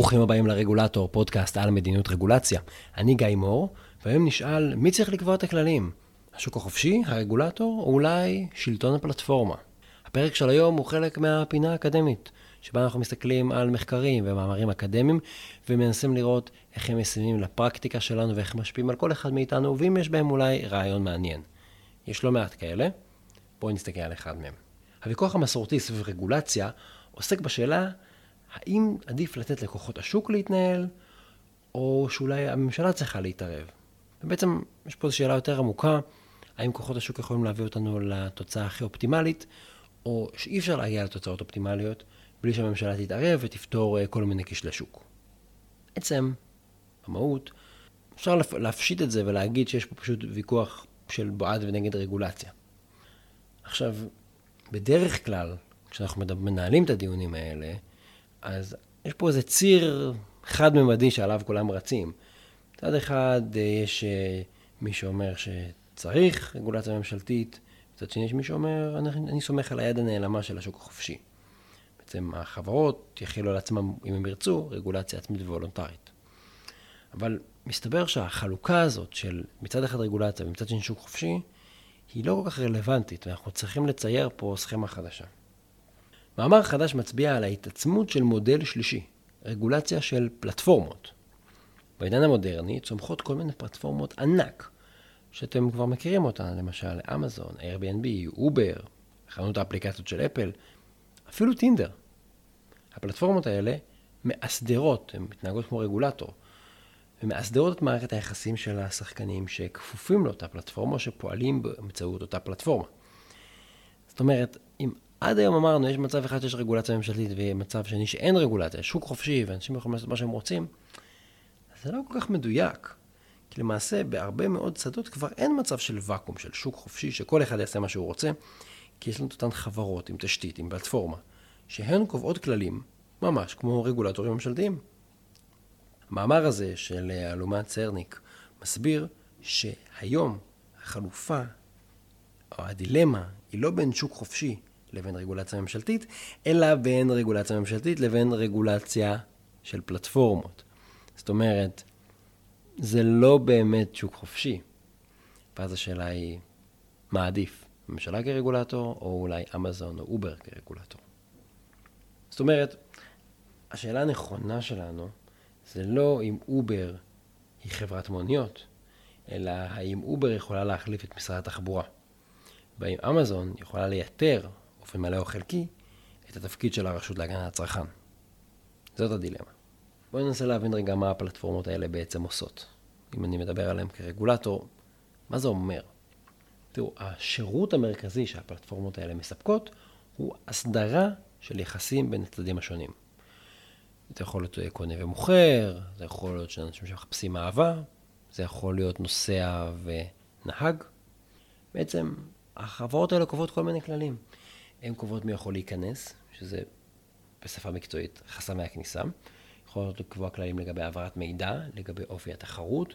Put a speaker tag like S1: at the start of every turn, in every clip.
S1: ברוכים הבאים לרגולטור, פודקאסט על מדיניות רגולציה. אני גיא מור, והיום נשאל מי צריך לקבוע את הכללים? השוק החופשי, הרגולטור, או אולי שלטון הפלטפורמה? הפרק של היום הוא חלק מהפינה האקדמית, שבה אנחנו מסתכלים על מחקרים ומאמרים אקדמיים, ומנסים לראות איך הם משימים לפרקטיקה שלנו ואיך משפיעים על כל אחד מאיתנו, ואם יש בהם אולי רעיון מעניין. יש לא מעט כאלה, בואו נסתכל על אחד מהם. הוויכוח המסורתי סביב רגולציה עוסק בשאלה האם עדיף לתת לכוחות השוק להתנהל, או שאולי הממשלה צריכה להתערב. ובעצם יש פה שאלה יותר עמוקה, האם כוחות השוק יכולים להביא אותנו לתוצאה הכי אופטימלית, או שאי אפשר להגיע לתוצאות אופטימליות בלי שהממשלה תתערב ותפתור אה, כל מיני כשלי שוק. בעצם, במהות, אפשר להפשיט את זה ולהגיד שיש פה פשוט ויכוח של בעד ונגד רגולציה. עכשיו, בדרך כלל, כשאנחנו מנהלים את הדיונים האלה, אז יש פה איזה ציר חד-ממדי שעליו כולם רצים. מצד אחד אה, יש אה, מי שאומר שצריך רגולציה ממשלתית, מצד שני יש מי שאומר, אני, אני סומך על היד הנעלמה של השוק החופשי. בעצם החברות יכילו על עצמם, אם הם ירצו, רגולציה עצמית וולונטרית. אבל מסתבר שהחלוקה הזאת של מצד אחד רגולציה ומצד שני שוק חופשי, היא לא כל כך רלוונטית, ואנחנו צריכים לצייר פה סכמה חדשה. מאמר חדש מצביע על ההתעצמות של מודל שלישי, רגולציה של פלטפורמות. בעידן המודרני צומחות כל מיני פלטפורמות ענק, שאתם כבר מכירים אותן, למשל אמזון, Airbnb, אובר, חנות האפליקציות של אפל, אפילו טינדר. הפלטפורמות האלה מאסדרות, הן מתנהגות כמו רגולטור, ומאסדרות את מערכת היחסים של השחקנים שכפופים לאותה פלטפורמה, שפועלים באמצעות אותה פלטפורמה. זאת אומרת, עד היום אמרנו, יש מצב אחד שיש רגולציה ממשלתית ומצב שני שאין רגולציה, שוק חופשי ואנשים יכולים לעשות מה שהם רוצים, זה לא כל כך מדויק. כי למעשה בהרבה מאוד שדות כבר אין מצב של ואקום, של שוק חופשי, שכל אחד יעשה מה שהוא רוצה, כי יש לנו את אותן חברות עם תשתית, עם פלטפורמה, שהן קובעות כללים, ממש כמו רגולטורים ממשלתיים. המאמר הזה של אלומת צרניק מסביר שהיום החלופה, או הדילמה, היא לא בין שוק חופשי לבין רגולציה ממשלתית, אלא בין רגולציה ממשלתית לבין רגולציה של פלטפורמות. זאת אומרת, זה לא באמת שוק חופשי. ואז השאלה היא, מה עדיף? הממשלה כרגולטור, או אולי אמזון או אובר כרגולטור? זאת אומרת, השאלה הנכונה שלנו זה לא אם אובר היא חברת מוניות, אלא האם אובר יכולה להחליף את משרד התחבורה. והאם אמזון יכולה לייתר באופן מלא או חלקי, את התפקיד של הרשות להגנת הצרכן. זאת הדילמה. בואו ננסה להבין רגע מה הפלטפורמות האלה בעצם עושות. אם אני מדבר עליהן כרגולטור, מה זה אומר? תראו, השירות המרכזי שהפלטפורמות האלה מספקות הוא הסדרה של יחסים בין הצדדים השונים. זה יכול להיות קונה ומוכר, זה יכול להיות שאנשים שמחפשים אהבה, זה יכול להיות נוסע ונהג. בעצם החברות האלה קובעות כל מיני כללים. הן קובעות מי יכול להיכנס, שזה בשפה מקצועית חסמי הכניסה. יכולות לקבוע כללים לגבי העברת מידע, לגבי אופי התחרות,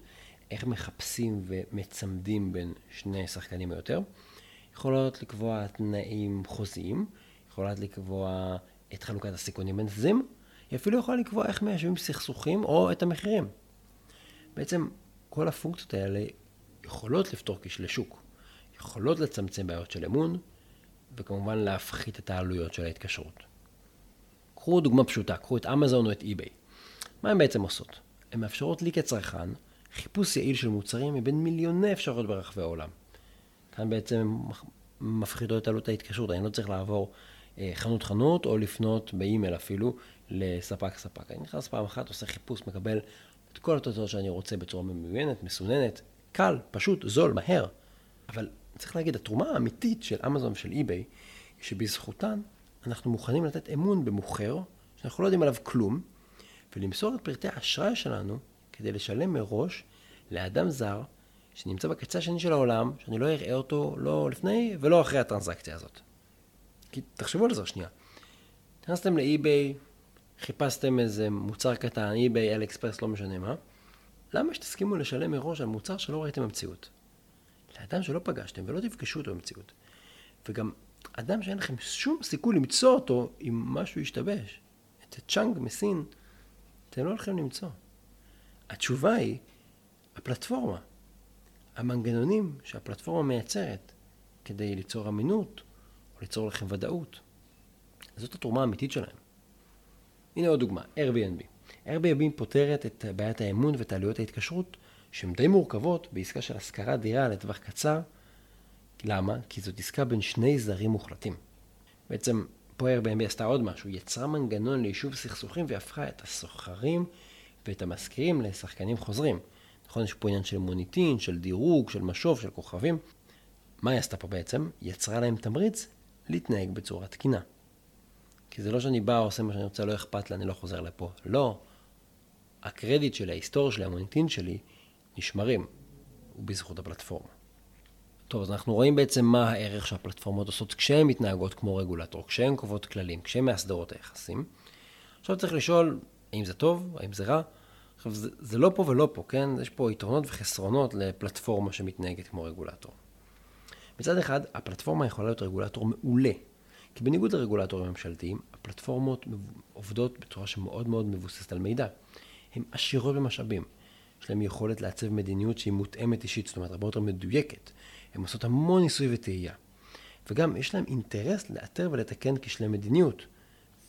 S1: איך מחפשים ומצמדים בין שני שחקנים או יותר. יכולות לקבוע תנאים חוזיים, יכולות לקבוע את חלוקת הסיכונים בין צדדים, היא אפילו יכולה לקבוע איך מיישבים סכסוכים או את המחירים. בעצם כל הפונקציות האלה יכולות לפתור כשלי שוק, יכולות לצמצם בעיות של אמון, וכמובן להפחית את העלויות של ההתקשרות. קחו דוגמה פשוטה, קחו את אמזון או את אי-ביי. מה הן בעצם עושות? הן מאפשרות לי כצרכן חיפוש יעיל של מוצרים מבין מיליוני אפשרויות ברחבי העולם. כאן בעצם מפחיתות את עלות ההתקשרות, אני לא צריך לעבור אה, חנות חנות או לפנות באימייל אפילו לספק ספק. אני נכנס פעם אחת, עושה חיפוש, מקבל את כל התוצאות שאני רוצה בצורה ממוינת, מסוננת, קל, פשוט, זול, מהר. אבל צריך להגיד, התרומה האמיתית של אמזון ושל אי-ביי, שבזכותן אנחנו מוכנים לתת אמון במוכר, שאנחנו לא יודעים עליו כלום, ולמסור את פרטי האשראי שלנו כדי לשלם מראש לאדם זר שנמצא בקצה השני של העולם, שאני לא אראה אותו לא לפני ולא אחרי הטרנזקציה הזאת. כי תחשבו על זה שנייה. נכנסתם לאי-ביי, חיפשתם איזה מוצר קטן, אי-ביי, אל אקספרס, לא משנה מה, למה שתסכימו לשלם מראש על מוצר שלא ראיתם במציאות? לאדם שלא פגשתם ולא תפגשו אותו במציאות. וגם אדם שאין לכם שום סיכוי למצוא אותו אם משהו ישתבש. את צ'אנג מסין, אתם לא הולכים למצוא. התשובה היא הפלטפורמה. המנגנונים שהפלטפורמה מייצרת כדי ליצור אמינות או ליצור לכם ודאות. זאת התרומה האמיתית שלהם. הנה עוד דוגמה, Airbnb. Airbnb פותרת את בעיית האמון ואת עלויות ההתקשרות, שהן די מורכבות בעסקה של השכרת דירה לטווח קצר. למה? כי זאת עסקה בין שני זרים מוחלטים. בעצם פה Airbnb עשתה עוד משהו, יצרה מנגנון ליישוב סכסוכים והפכה את הסוחרים ואת המשכירים לשחקנים חוזרים. נכון, יש פה עניין של מוניטין, של דירוג, של משוב, של כוכבים. מה היא עשתה פה בעצם? יצרה להם תמריץ להתנהג בצורה תקינה. כי זה לא שאני בא, עושה מה שאני רוצה, לא אכפת לה, אני לא חוזר לפה. לא. הקרדיט שלי, ההיסטוריה שלי, המוניטין שלי, נשמרים, ובזכות הפלטפורמה. טוב, אז אנחנו רואים בעצם מה הערך שהפלטפורמות עושות כשהן מתנהגות כמו רגולטור, כשהן קובעות כללים, כשהן מאסדרות היחסים. עכשיו צריך לשאול, האם זה טוב, האם זה רע? עכשיו, זה, זה לא פה ולא פה, כן? יש פה יתרונות וחסרונות לפלטפורמה שמתנהגת כמו רגולטור. מצד אחד, הפלטפורמה יכולה להיות רגולטור מעולה, כי בניגוד לרגולטורים ממשלתיים, הפלטפורמות עובדות בצורה שמאוד מאוד מבוססת על מידע. הן עשירות במשאבים. יש להן יכולת לעצב מדיניות שהיא מותאמת אישית, זאת אומרת, הרבה יותר מדויקת. הן עושות המון ניסוי וטעייה. וגם יש להן אינטרס לאתר ולתקן כשלי מדיניות,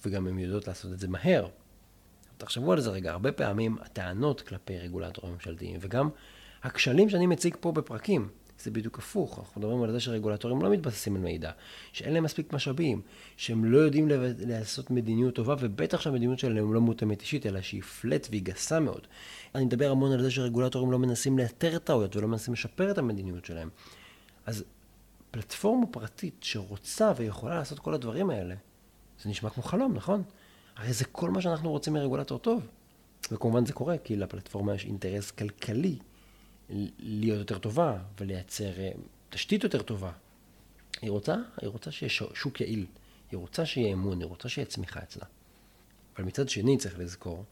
S1: וגם הן יודעות לעשות את זה מהר. תחשבו על זה רגע, הרבה פעמים הטענות כלפי רגולטורים ממשלתיים, וגם הכשלים שאני מציג פה בפרקים, זה בדיוק הפוך. אנחנו מדברים על זה שרגולטורים לא מתבססים על מידע, שאין להם מספיק משאבים, שהם לא יודעים לעשות מדיניות טובה, ובטח שהמדיניות שלהם לא מותאמת אישית, אלא שהיא פלט והיא גסה מאוד. אני מדבר המון על זה שרגולטורים לא מנסים לאתר טעויות ולא מנסים לשפר את המדיניות שלהם. אז פלטפורמה פרטית שרוצה ויכולה לעשות כל הדברים האלה, זה נשמע כמו חלום, נכון? הרי זה כל מה שאנחנו רוצים מרגולטור טוב. וכמובן זה קורה, כי לפלטפורמה יש אינטרס כלכלי להיות יותר טובה ולייצר אה, תשתית יותר טובה. היא רוצה, היא רוצה שיהיה שוק יעיל, היא רוצה שיהיה אמון, היא רוצה שיהיה צמיחה אצלה. אבל מצד שני צריך לזכור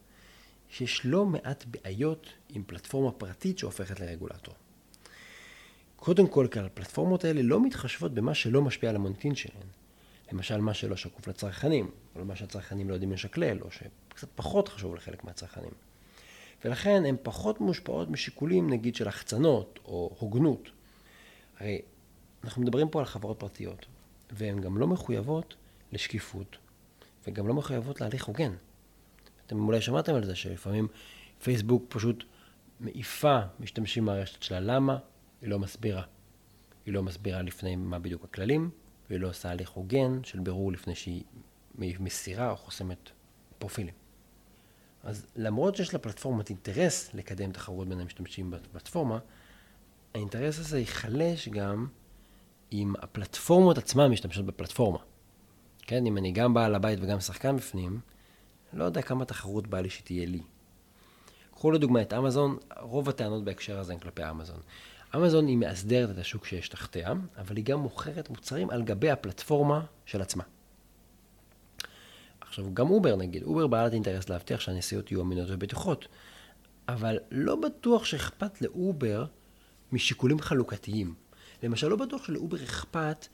S1: שיש לא מעט בעיות עם פלטפורמה פרטית שהופכת לרגולטור. קודם כל, כי הפלטפורמות האלה לא מתחשבות במה שלא משפיע על המוניטין שלהן. למשל, מה שלא שקוף לצרכנים, או מה שהצרכנים לא יודעים לשקלל, או שקצת פחות חשוב לחלק מהצרכנים. ולכן הן פחות מושפעות משיקולים, נגיד, של החצנות או הוגנות. הרי אנחנו מדברים פה על חברות פרטיות, והן גם לא מחויבות לשקיפות, וגם לא מחויבות להליך הוגן. אתם אולי שמעתם על זה שלפעמים פייסבוק פשוט מעיפה משתמשים מהרשת שלה. למה? היא לא מסבירה. היא לא מסבירה לפני מה בדיוק הכללים, והיא לא עושה הליך הוגן של בירור לפני שהיא מסירה או חוסמת פרופילים. אז למרות שיש לפלטפורמת אינטרס לקדם תחרות בין המשתמשים בפלטפורמה, האינטרס הזה ייחלש גם אם הפלטפורמות עצמן משתמשות בפלטפורמה. כן, אם אני גם בעל הבית וגם שחקן בפנים, לא יודע כמה תחרות בא לי שתהיה לי. קחו לדוגמה את אמזון, רוב הטענות בהקשר הזה הן כלפי אמזון. אמזון היא מאסדרת את השוק שיש תחתיה, אבל היא גם מוכרת מוצרים על גבי הפלטפורמה של עצמה. עכשיו, גם אובר נגיד, אובר בעלת אינטרס להבטיח שהנסיעות יהיו אמינות ובטוחות, אבל לא בטוח שאכפת לאובר משיקולים חלוקתיים. למשל, לא בטוח שלאובר אכפת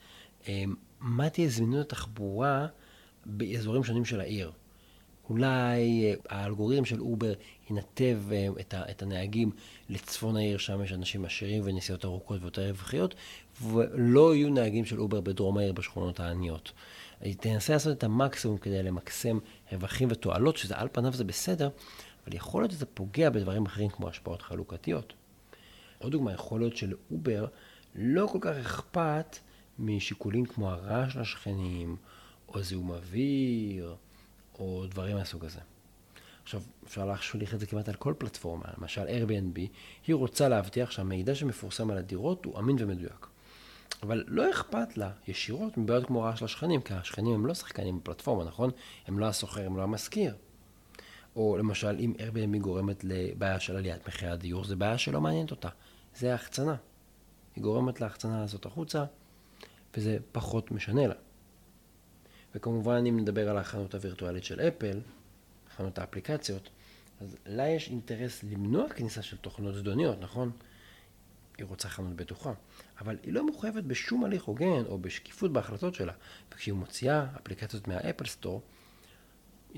S1: אה, מה תהיה זמינות התחבורה באזורים שונים של העיר. אולי אה, האלגוריתם של אובר ינתב אה, את הנהגים לצפון העיר, שם יש אנשים עשירים ונסיעות ארוכות ויותר רווחיות, ולא יהיו נהגים של אובר בדרום העיר בשכונות העניות. היא תנסה לעשות את המקסימום כדי למקסם רווחים ותועלות, שזה על פניו זה בסדר, אבל יכול להיות שזה פוגע בדברים אחרים כמו השפעות חלוקתיות. עוד דוגמה, יכול להיות שלאובר לא כל כך אכפת משיקולים כמו הרעש לשכנים, או זיהום אוויר, או דברים מהסוג הזה. עכשיו, אפשר להשליך את זה כמעט על כל פלטפורמה, למשל Airbnb, היא רוצה להבטיח שהמידע שמפורסם על הדירות הוא אמין ומדויק. אבל לא אכפת לה ישירות מבעיות כמו רעש לשכנים, כי השכנים הם לא שחקנים בפלטפורמה, נכון? הם לא הסוחר, הם לא המשכיר. או למשל, אם Airbnb גורמת לבעיה של עליית מחירי הדיור, זו בעיה שלא מעניינת אותה. זה ההחצנה. היא גורמת להחצנה הזאת החוצה, וזה פחות משנה לה. וכמובן, אם נדבר על החנות הווירטואלית של אפל, חנות האפליקציות, אז לה יש אינטרס למנוע כניסה של תוכנות זדוניות, נכון? היא רוצה חנות בטוחה, אבל היא לא מחויבת בשום הליך הוגן או בשקיפות בהחלטות שלה. וכשהיא מוציאה אפליקציות מהאפל סטור,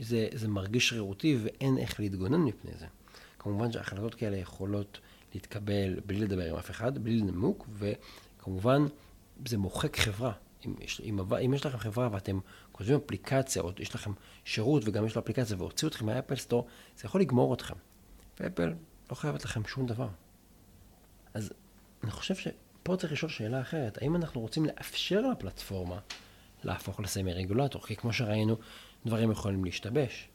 S1: זה, זה מרגיש שרירותי ואין איך להתגונן מפני זה. כמובן שהחלטות כאלה יכולות להתקבל בלי לדבר עם אף אחד, בלי לנמוק, וכמובן זה מוחק חברה. אם יש, אם, אם יש לכם חברה ואתם כותבים אפליקציה, או יש לכם שירות וגם יש לו אפליקציה והוציאו אתכם מהאפל סטור, זה יכול לגמור אתכם. ואפל לא חייבת לכם שום דבר. אז אני חושב שפה צריך לשאול שאלה אחרת, האם אנחנו רוצים לאפשר לפלטפורמה להפוך לסמי רגולטור? כי כמו שראינו, דברים יכולים להשתבש.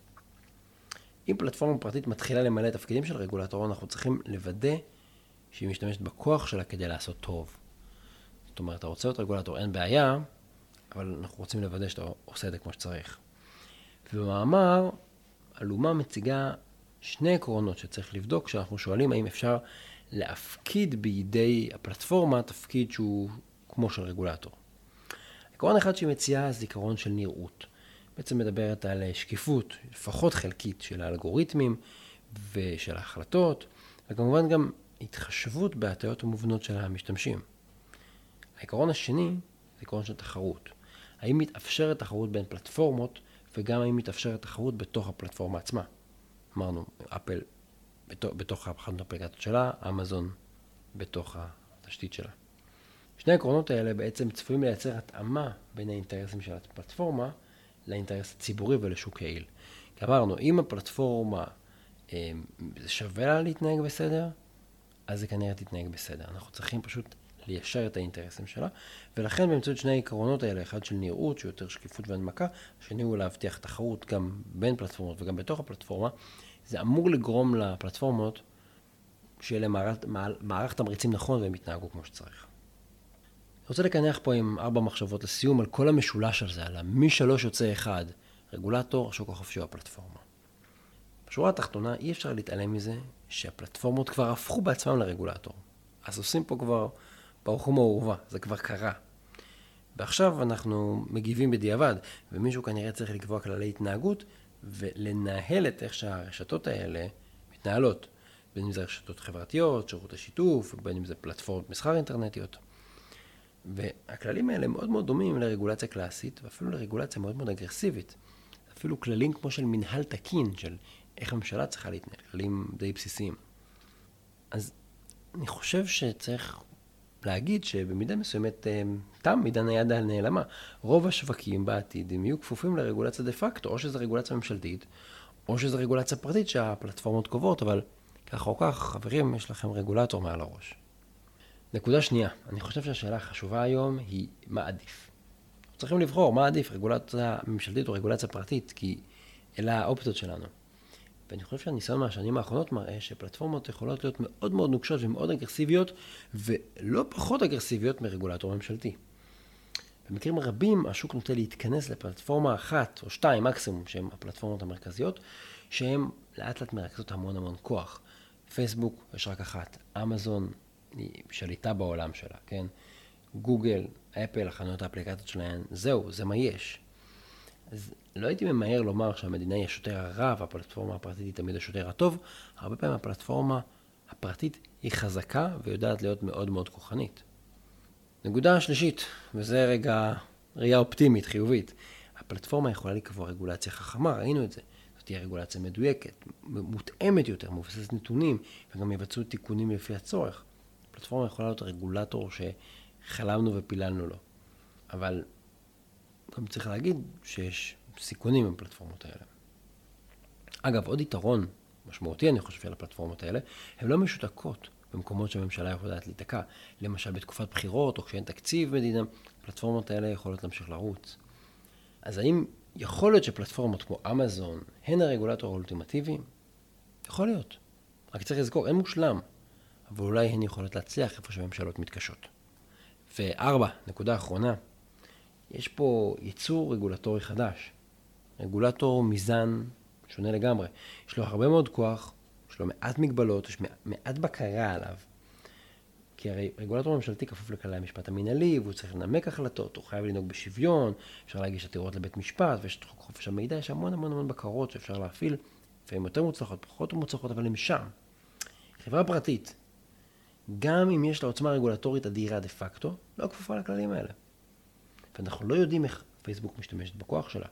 S1: אם פלטפורמה פרטית מתחילה למלא תפקידים של רגולטור, אנחנו צריכים לוודא שהיא משתמשת בכוח שלה כדי לעשות טוב. זאת אומרת, אתה רוצה להיות רגולטור, אין בעיה, אבל אנחנו רוצים לוודא שאתה עושה את זה כמו שצריך. ובמאמר, אלומה מציגה שני עקרונות שצריך לבדוק כשאנחנו שואלים האם אפשר להפקיד בידי הפלטפורמה תפקיד שהוא כמו של רגולטור. עקרון אחד שהיא מציעה זה עיקרון של נראות. בעצם מדברת על שקיפות, לפחות חלקית, של האלגוריתמים ושל ההחלטות, וכמובן גם התחשבות בהטיות המובנות של המשתמשים. העיקרון השני זה עיקרון של תחרות. האם מתאפשרת תחרות בין פלטפורמות, וגם האם מתאפשרת תחרות בתוך הפלטפורמה עצמה. אמרנו, אפל בתוך, בתוך האפליקציות שלה, אמזון בתוך התשתית שלה. שני העקרונות האלה בעצם צפויים לייצר התאמה בין האינטרסים של הפלטפורמה לאינטרס הציבורי ולשוק יעיל. כי אמרנו, אם הפלטפורמה, אה, זה שווה לה להתנהג בסדר, אז זה כנראה תתנהג בסדר. אנחנו צריכים פשוט ליישר את האינטרסים שלה, ולכן באמצעות שני העקרונות האלה, אחד של נראות, שהוא יותר שקיפות והנמקה, השני הוא להבטיח תחרות גם בין פלטפורמות וגם בתוך הפלטפורמה, זה אמור לגרום לפלטפורמות שיהיה להם מערך, תמריצים נכון והם יתנהגו כמו שצריך. אני רוצה לקנח פה עם ארבע מחשבות לסיום על כל המשולש הזה, על המי שלוש יוצא אחד, רגולטור, השוק החופשי או הפלטפורמה. בשורה התחתונה, אי אפשר להתעלם מזה שהפלטפורמות כבר הפכו בעצמם לרגולטור. אז עושים פה כבר ברוך הוא מעורבה, זה כבר קרה. ועכשיו אנחנו מגיבים בדיעבד, ומישהו כנראה צריך לקבוע כללי התנהגות ולנהל את איך שהרשתות האלה מתנהלות. בין אם זה רשתות חברתיות, שירות השיתוף, בין אם זה פלטפורמות מסחר אינטרנטיות. והכללים האלה מאוד מאוד דומים לרגולציה קלאסית, ואפילו לרגולציה מאוד מאוד אגרסיבית. אפילו כללים כמו של מנהל תקין, של איך הממשלה צריכה להתנהל, כללים די בסיסיים. אז אני חושב שצריך להגיד שבמידה מסוימת אה, תם עידן היד הנעלמה. רוב השווקים בעתיד הם יהיו כפופים לרגולציה דה פקטו, או שזו רגולציה ממשלתית, או שזו רגולציה פרטית שהפלטפורמות קובעות, אבל כך או כך, חברים, יש לכם רגולטור מעל הראש. נקודה שנייה, אני חושב שהשאלה החשובה היום היא מה עדיף. צריכים לבחור מה עדיף, רגולציה ממשלתית או רגולציה פרטית, כי אלה האופציות שלנו. ואני חושב שהניסיון מהשנים האחרונות מראה שפלטפורמות יכולות להיות מאוד מאוד נוקשות ומאוד אגרסיביות, ולא פחות אגרסיביות מרגולטור ממשלתי. במקרים רבים השוק נוטה להתכנס לפלטפורמה אחת או שתיים מקסימום, שהן הפלטפורמות המרכזיות, שהן לאט לאט מרכזות המון המון כוח. פייסבוק יש רק אחת, אמזון היא שליטה בעולם שלה, כן? גוגל, אפל, החנויות האפליקציות שלהן, זהו, זה מה יש. אז לא הייתי ממהר לומר שהמדינה היא השוטר הרע והפלטפורמה הפרטית היא תמיד השוטר הטוב. הרבה פעמים הפלטפורמה הפרטית היא חזקה ויודעת להיות מאוד מאוד כוחנית. נקודה שלישית, וזה רגע ראייה אופטימית, חיובית. הפלטפורמה יכולה לקבוע רגולציה חכמה, ראינו את זה. תהיה רגולציה מדויקת, מותאמת יותר, מבוססת נתונים, וגם יבצעו תיקונים לפי הצורך. הפלטפורמה יכולה להיות רגולטור שחלמנו ופיללנו לו. אבל גם צריך להגיד שיש סיכונים עם הפלטפורמות האלה. אגב, עוד יתרון משמעותי, אני חושב, על הפלטפורמות האלה, הן לא משותקות במקומות שהממשלה יכולה להיתקע. למשל, בתקופת בחירות, או כשאין תקציב מדינה, הפלטפורמות האלה יכולות להמשיך לרוץ. אז האם יכול להיות שפלטפורמות כמו אמזון הן הרגולטור האולטימטיבי? יכול להיות. רק צריך לזכור, אין מושלם, אבל אולי הן יכולות להצליח איפה שהממשלות מתקשות. וארבע, נקודה אחרונה, יש פה ייצור רגולטורי חדש. רגולטור מזן שונה לגמרי. יש לו הרבה מאוד כוח, יש לו מעט מגבלות, יש מעט בקרה עליו. כי הרי רגולטור ממשלתי כפוף לכללי המשפט המינהלי, והוא צריך לנמק החלטות, הוא חייב לנהוג בשוויון, אפשר להגיש עתירות לבית משפט, ויש את חוק חופש המידע, יש המון המון המון בקרות שאפשר להפעיל, לפעמים יותר מוצלחות, פחות מוצלחות, אבל הם שם. חברה פרטית, גם אם יש לה עוצמה רגולטורית אדירה דה פקטו, לא כפופה לכללים האלה. ואנחנו לא יודעים איך פייסבוק משתמשת בכוח שלה.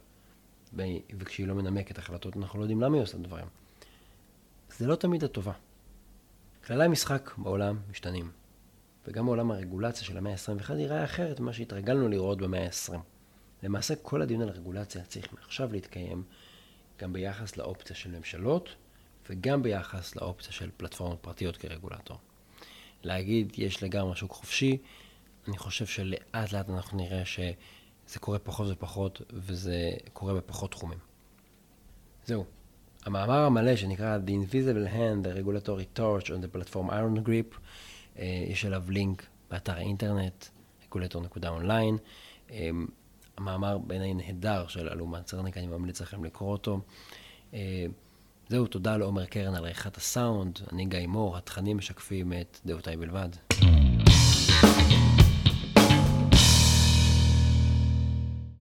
S1: וכשהיא לא מנמקת החלטות, אנחנו לא יודעים למה היא עושה דברים. זה לא תמיד הטובה. כללי המשחק בעולם משתנים, וגם בעולם הרגולציה של המאה ה-21 ייראה אחרת ממה שהתרגלנו לראות במאה ה-20. למעשה כל הדיון על רגולציה צריך מעכשיו להתקיים גם ביחס לאופציה של ממשלות וגם ביחס לאופציה של פלטפורמות פרטיות כרגולטור. להגיד יש לגמרי שוק חופשי, אני חושב שלאט לאט אנחנו נראה שזה קורה פחות ופחות וזה קורה בפחות תחומים. זהו. המאמר המלא שנקרא The Invisible Hand, the Regulatory Torch on the Platform Iron Grip, אה, יש אליו לינק באתר האינטרנט, regulator.online. המאמר בעיניי נהדר של אלומת צרניק, אני ממליץ לכם לקרוא אותו. אה, זהו, תודה לעומר קרן על עריכת הסאונד, אני גיא מור, התכנים משקפים את דעותיי בלבד.